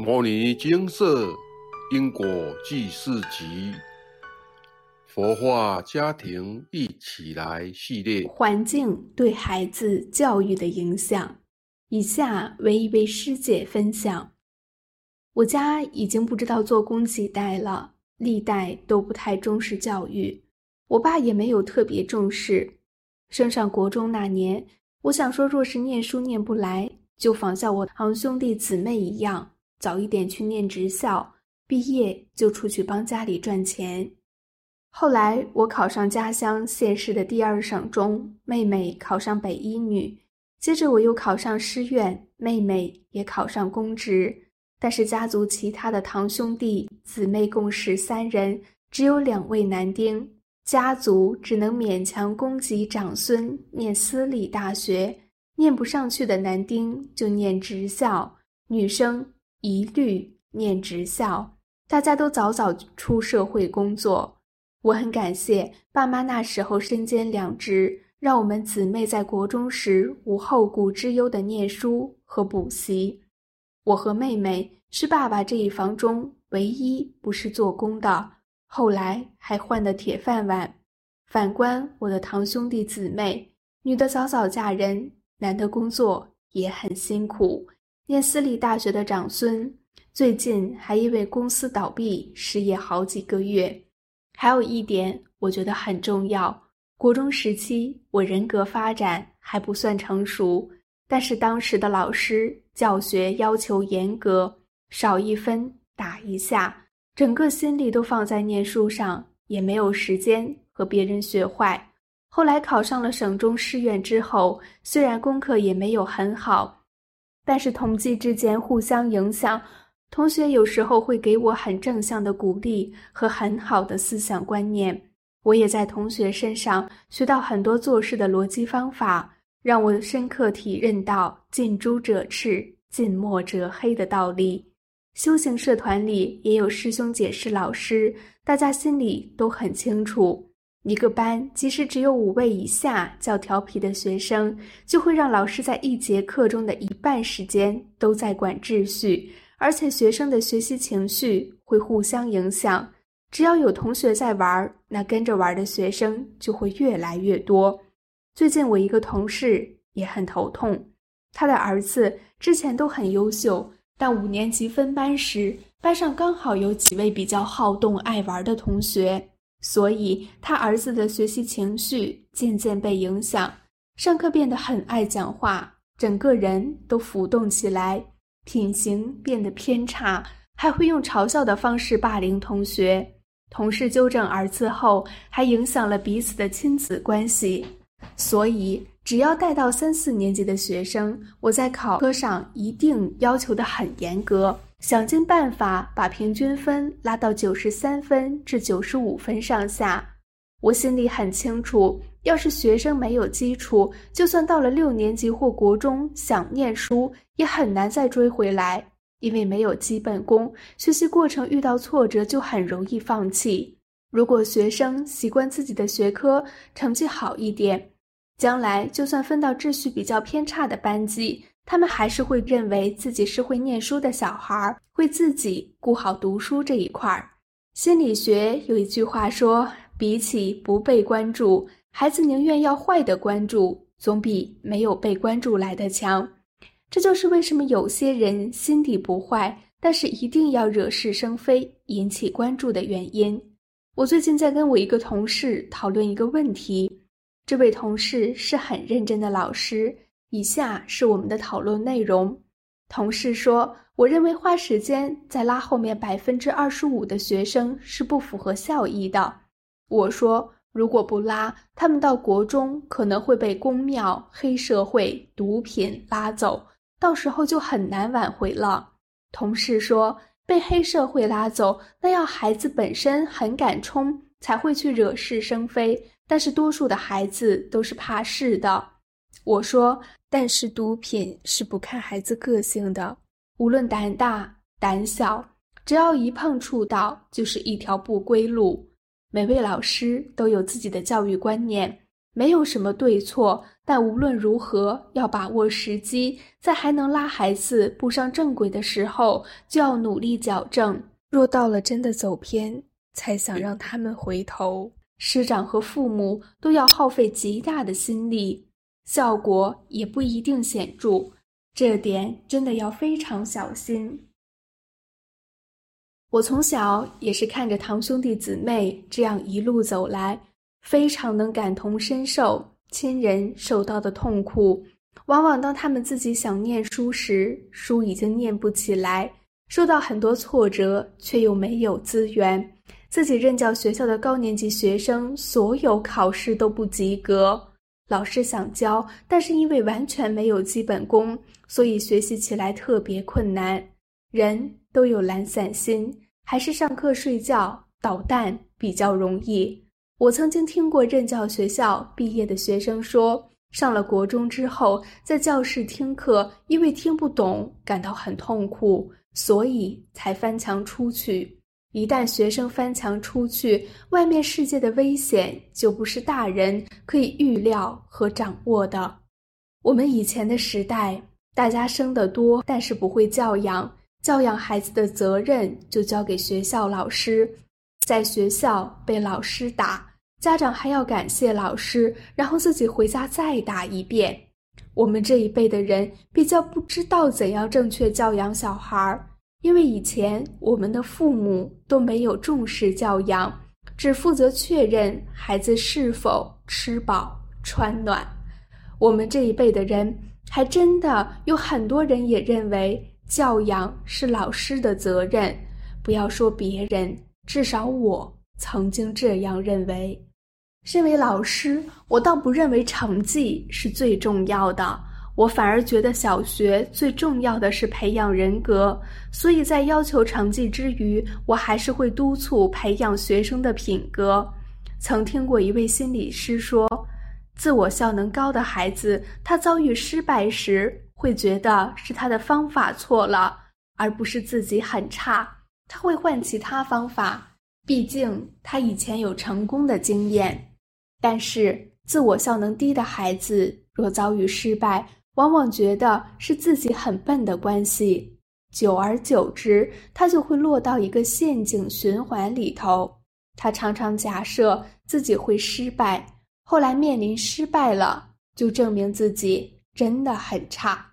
摩尼金色因果记事集佛化家庭一起来系列，环境对孩子教育的影响。以下为一位师姐分享：我家已经不知道做工几代了，历代都不太重视教育，我爸也没有特别重视。升上国中那年，我想说，若是念书念不来，就仿效我堂兄弟姊妹一样。早一点去念职校，毕业就出去帮家里赚钱。后来我考上家乡县市的第二省中，妹妹考上北一女。接着我又考上师院，妹妹也考上公职。但是家族其他的堂兄弟姊妹共十三人，只有两位男丁，家族只能勉强供给长孙念私立大学，念不上去的男丁就念职校，女生。一律念职校，大家都早早出社会工作。我很感谢爸妈那时候身兼两职，让我们姊妹在国中时无后顾之忧的念书和补习。我和妹妹是爸爸这一房中唯一不是做工的，后来还换的铁饭碗。反观我的堂兄弟姊妹，女的早早嫁人，男的工作也很辛苦。念私立大学的长孙，最近还因为公司倒闭失业好几个月。还有一点，我觉得很重要。国中时期，我人格发展还不算成熟，但是当时的老师教学要求严格，少一分打一下，整个心力都放在念书上，也没有时间和别人学坏。后来考上了省中师院之后，虽然功课也没有很好。但是同济之间互相影响，同学有时候会给我很正向的鼓励和很好的思想观念，我也在同学身上学到很多做事的逻辑方法，让我深刻体认到近朱者赤，近墨者黑的道理。修行社团里也有师兄姐是老师，大家心里都很清楚。一个班即使只有五位以下较调皮的学生，就会让老师在一节课中的一半时间都在管秩序，而且学生的学习情绪会互相影响。只要有同学在玩，那跟着玩的学生就会越来越多。最近我一个同事也很头痛，他的儿子之前都很优秀，但五年级分班时，班上刚好有几位比较好动爱玩的同学。所以，他儿子的学习情绪渐渐被影响，上课变得很爱讲话，整个人都浮动起来，品行变得偏差，还会用嘲笑的方式霸凌同学。同事纠正儿子后，还影响了彼此的亲子关系。所以，只要带到三四年级的学生，我在考科上一定要求的很严格。想尽办法把平均分拉到九十三分至九十五分上下。我心里很清楚，要是学生没有基础，就算到了六年级或国中想念书，也很难再追回来，因为没有基本功，学习过程遇到挫折就很容易放弃。如果学生习惯自己的学科，成绩好一点，将来就算分到秩序比较偏差的班级。他们还是会认为自己是会念书的小孩，会自己顾好读书这一块儿。心理学有一句话说：“比起不被关注，孩子宁愿要坏的关注，总比没有被关注来的强。”这就是为什么有些人心底不坏，但是一定要惹是生非，引起关注的原因。我最近在跟我一个同事讨论一个问题，这位同事是很认真的老师。以下是我们的讨论内容。同事说：“我认为花时间在拉后面百分之二十五的学生是不符合效益的。”我说：“如果不拉，他们到国中可能会被公庙、黑社会、毒品拉走，到时候就很难挽回了。”同事说：“被黑社会拉走，那要孩子本身很敢冲，才会去惹是生非。但是多数的孩子都是怕事的。”我说。但是毒品是不看孩子个性的，无论胆大胆小，只要一碰触到，就是一条不归路。每位老师都有自己的教育观念，没有什么对错，但无论如何，要把握时机，在还能拉孩子步上正轨的时候，就要努力矫正。若到了真的走偏，才想让他们回头，师长和父母都要耗费极大的心力，效果也不一定显著。这点真的要非常小心。我从小也是看着堂兄弟姊妹这样一路走来，非常能感同身受亲人受到的痛苦。往往当他们自己想念书时，书已经念不起来，受到很多挫折，却又没有资源。自己任教学校的高年级学生，所有考试都不及格。老师想教，但是因为完全没有基本功，所以学习起来特别困难。人。都有懒散心，还是上课睡觉捣蛋比较容易。我曾经听过任教学校毕业的学生说，上了国中之后，在教室听课，因为听不懂，感到很痛苦，所以才翻墙出去。一旦学生翻墙出去，外面世界的危险就不是大人可以预料和掌握的。我们以前的时代，大家生得多，但是不会教养。教养孩子的责任就交给学校老师，在学校被老师打，家长还要感谢老师，然后自己回家再打一遍。我们这一辈的人比较不知道怎样正确教养小孩儿，因为以前我们的父母都没有重视教养，只负责确认孩子是否吃饱穿暖。我们这一辈的人还真的有很多人也认为。教养是老师的责任，不要说别人，至少我曾经这样认为。身为老师，我倒不认为成绩是最重要的，我反而觉得小学最重要的是培养人格。所以在要求成绩之余，我还是会督促培养学生的品格。曾听过一位心理师说，自我效能高的孩子，他遭遇失败时。会觉得是他的方法错了，而不是自己很差。他会换其他方法，毕竟他以前有成功的经验。但是自我效能低的孩子，若遭遇失败，往往觉得是自己很笨的关系。久而久之，他就会落到一个陷阱循环里头。他常常假设自己会失败，后来面临失败了，就证明自己。真的很差。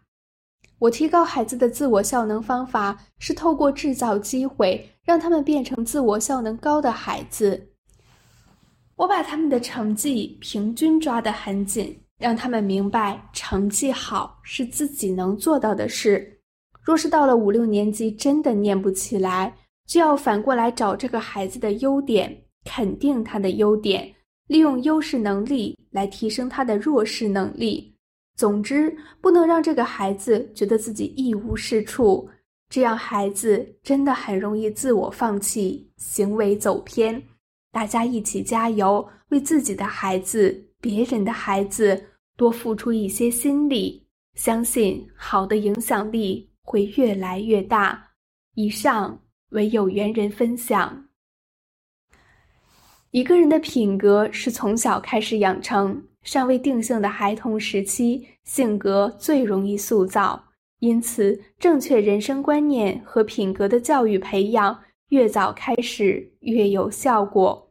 我提高孩子的自我效能方法是透过制造机会，让他们变成自我效能高的孩子。我把他们的成绩平均抓得很紧，让他们明白成绩好是自己能做到的事。若是到了五六年级真的念不起来，就要反过来找这个孩子的优点，肯定他的优点，利用优势能力来提升他的弱势能力。总之，不能让这个孩子觉得自己一无是处，这样孩子真的很容易自我放弃，行为走偏。大家一起加油，为自己的孩子、别人的孩子多付出一些心力，相信好的影响力会越来越大。以上为有缘人分享。一个人的品格是从小开始养成。尚未定性的孩童时期，性格最容易塑造，因此正确人生观念和品格的教育培养越早开始越有效果。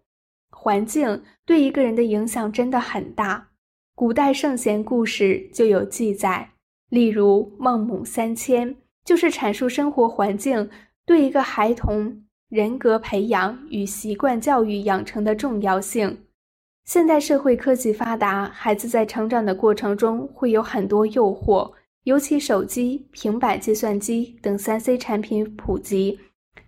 环境对一个人的影响真的很大，古代圣贤故事就有记载，例如《孟母三迁》，就是阐述生活环境对一个孩童人格培养与习惯教育养成的重要性。现代社会科技发达，孩子在成长的过程中会有很多诱惑，尤其手机、平板、计算机等三 C 产品普及，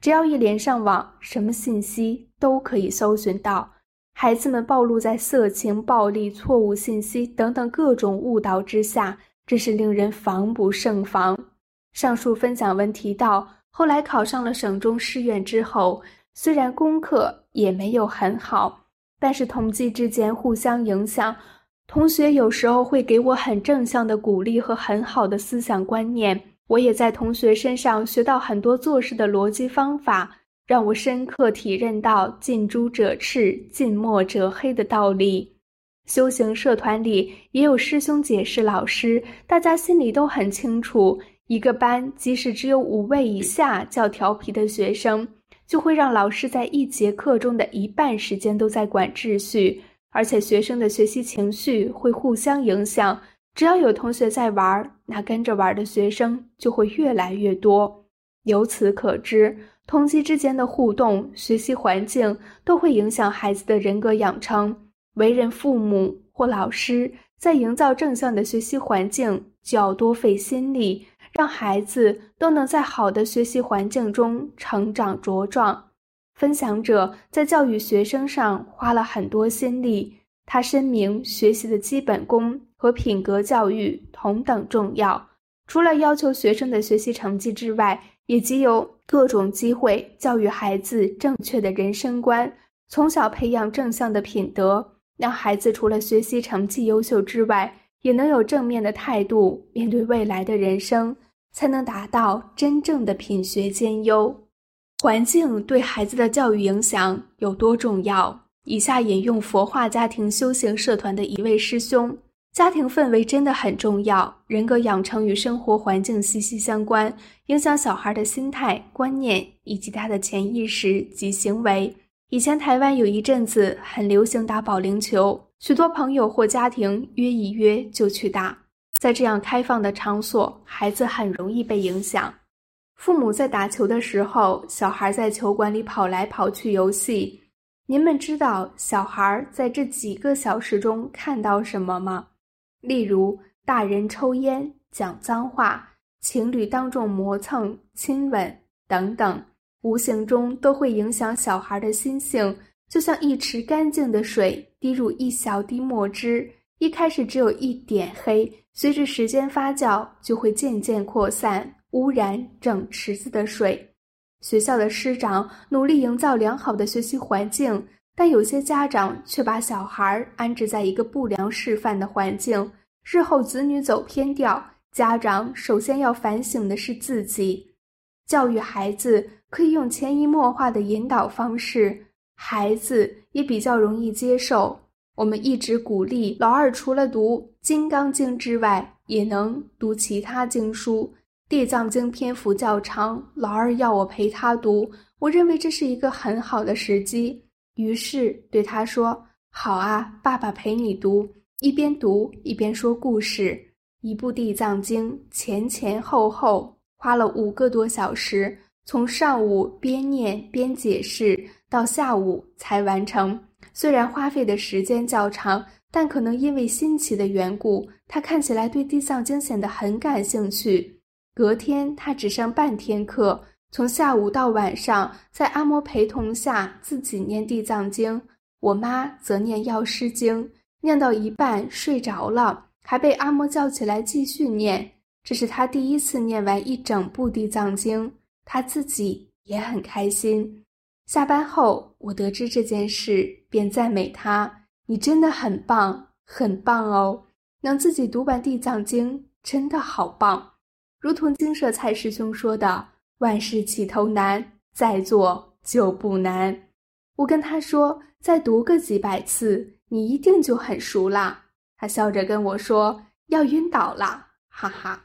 只要一连上网，什么信息都可以搜寻到。孩子们暴露在色情、暴力、错误信息等等各种误导之下，真是令人防不胜防。上述分享文提到，后来考上了省中师院之后，虽然功课也没有很好。但是同济之间互相影响，同学有时候会给我很正向的鼓励和很好的思想观念，我也在同学身上学到很多做事的逻辑方法，让我深刻体认到近朱者赤，近墨者黑的道理。修行社团里也有师兄姐是老师，大家心里都很清楚，一个班即使只有五位以下较调皮的学生，就会让老师在一节课中的一半时间都在管秩序，而且学生的学习情绪会互相影响。只要有同学在玩，那跟着玩的学生就会越来越多。由此可知，同级之间的互动、学习环境都会影响孩子的人格养成。为人父母或老师，在营造正向的学习环境，就要多费心力，让孩子都能在好的学习环境中成长茁壮。分享者在教育学生上花了很多心力，他深明学习的基本功和品格教育同等重要。除了要求学生的学习成绩之外，也藉由各种机会教育孩子正确的人生观，从小培养正向的品德。让孩子除了学习成绩优秀之外，也能有正面的态度面对未来的人生，才能达到真正的品学兼优。环境对孩子的教育影响有多重要？以下引用佛化家庭修行社团的一位师兄：家庭氛围真的很重要，人格养成与生活环境息息相关，影响小孩的心态、观念以及他的潜意识及行为。以前台湾有一阵子很流行打保龄球，许多朋友或家庭约一约就去打。在这样开放的场所，孩子很容易被影响。父母在打球的时候，小孩在球馆里跑来跑去游戏。您们知道小孩在这几个小时中看到什么吗？例如，大人抽烟、讲脏话，情侣当众磨蹭、亲吻等等。无形中都会影响小孩的心性，就像一池干净的水滴入一小滴墨汁，一开始只有一点黑，随着时间发酵，就会渐渐扩散，污染整池子的水。学校的师长努力营造良好的学习环境，但有些家长却把小孩安置在一个不良示范的环境，日后子女走偏掉，家长首先要反省的是自己。教育孩子可以用潜移默化的引导方式，孩子也比较容易接受。我们一直鼓励老二除了读《金刚经》之外，也能读其他经书。《地藏经》篇幅较长，老二要我陪他读，我认为这是一个很好的时机，于是对他说：“好啊，爸爸陪你读。”一边读一边说故事。一部《地藏经》前前后后。花了五个多小时，从上午边念边解释，到下午才完成。虽然花费的时间较长，但可能因为新奇的缘故，他看起来对地藏经显得很感兴趣。隔天他只上半天课，从下午到晚上，在阿嬷陪同下自己念地藏经，我妈则念药师经，念到一半睡着了，还被阿嬷叫起来继续念。这是他第一次念完一整部《地藏经》，他自己也很开心。下班后，我得知这件事，便赞美他：“你真的很棒，很棒哦！能自己读完《地藏经》，真的好棒。”如同金舍蔡师兄说的：“万事起头难，再做就不难。”我跟他说：“再读个几百次，你一定就很熟啦。”他笑着跟我说：“要晕倒了，哈哈。”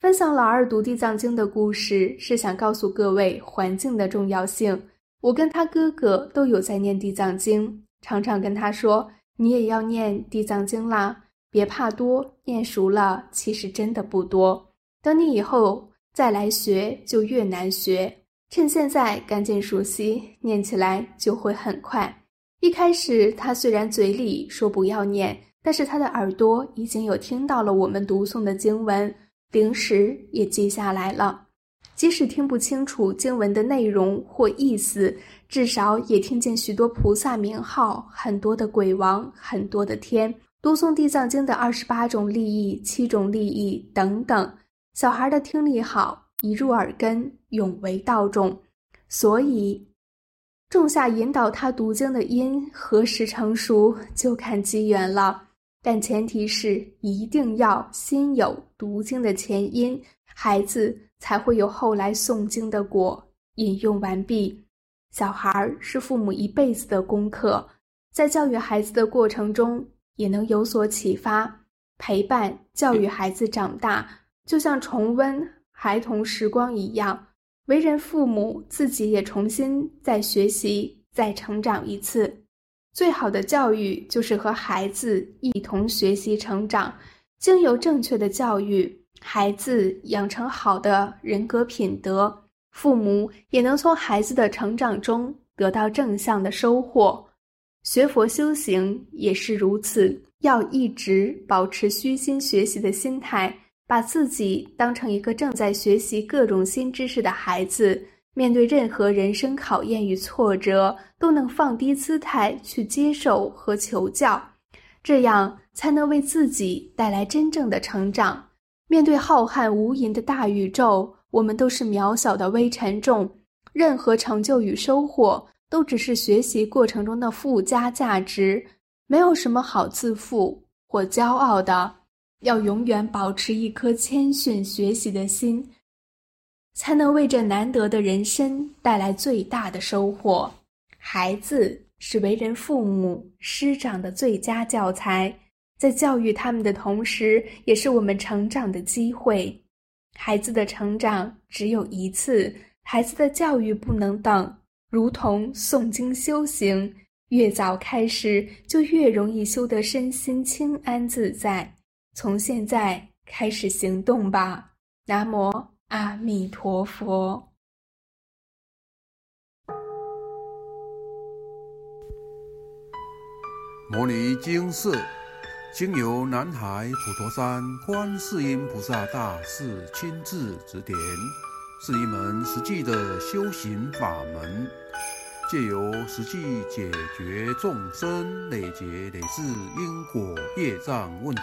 分享老二读地藏经的故事，是想告诉各位环境的重要性。我跟他哥哥都有在念地藏经，常常跟他说：“你也要念地藏经啦，别怕多，念熟了其实真的不多。等你以后再来学，就越难学。趁现在赶紧熟悉，念起来就会很快。”一开始他虽然嘴里说不要念，但是他的耳朵已经有听到了我们读诵的经文。零时也记下来了，即使听不清楚经文的内容或意思，至少也听见许多菩萨名号、很多的鬼王、很多的天。读诵地藏经的二十八种利益、七种利益等等，小孩的听力好，一入耳根，永为道种。所以，种下引导他读经的因，何时成熟，就看机缘了。但前提是一定要先有读经的前因，孩子才会有后来诵经的果。引用完毕。小孩是父母一辈子的功课，在教育孩子的过程中，也能有所启发。陪伴教育孩子长大，就像重温孩童时光一样。为人父母，自己也重新再学习、再成长一次。最好的教育就是和孩子一同学习成长。经由正确的教育，孩子养成好的人格品德，父母也能从孩子的成长中得到正向的收获。学佛修行也是如此，要一直保持虚心学习的心态。把自己当成一个正在学习各种新知识的孩子，面对任何人生考验与挫折，都能放低姿态去接受和求教，这样才能为自己带来真正的成长。面对浩瀚无垠的大宇宙，我们都是渺小的微尘众，任何成就与收获都只是学习过程中的附加价值，没有什么好自负或骄傲的。要永远保持一颗谦逊学习的心，才能为这难得的人生带来最大的收获。孩子是为人父母师长的最佳教材，在教育他们的同时，也是我们成长的机会。孩子的成长只有一次，孩子的教育不能等，如同诵经修行，越早开始，就越容易修得身心清安自在。从现在开始行动吧！南无阿弥陀佛。摩尼经寺经由南海普陀山观世音菩萨大士亲自指点，是一门实际的修行法门，借由实际解决众生累劫累世因果业障问题。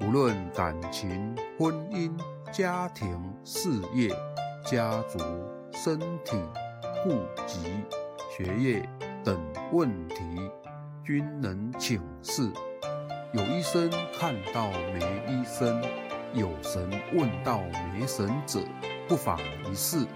无论感情、婚姻、家庭、事业、家族、身体、户籍、学业等问题，均能请示。有医生看到没医生，有神问到没神者，不妨一试。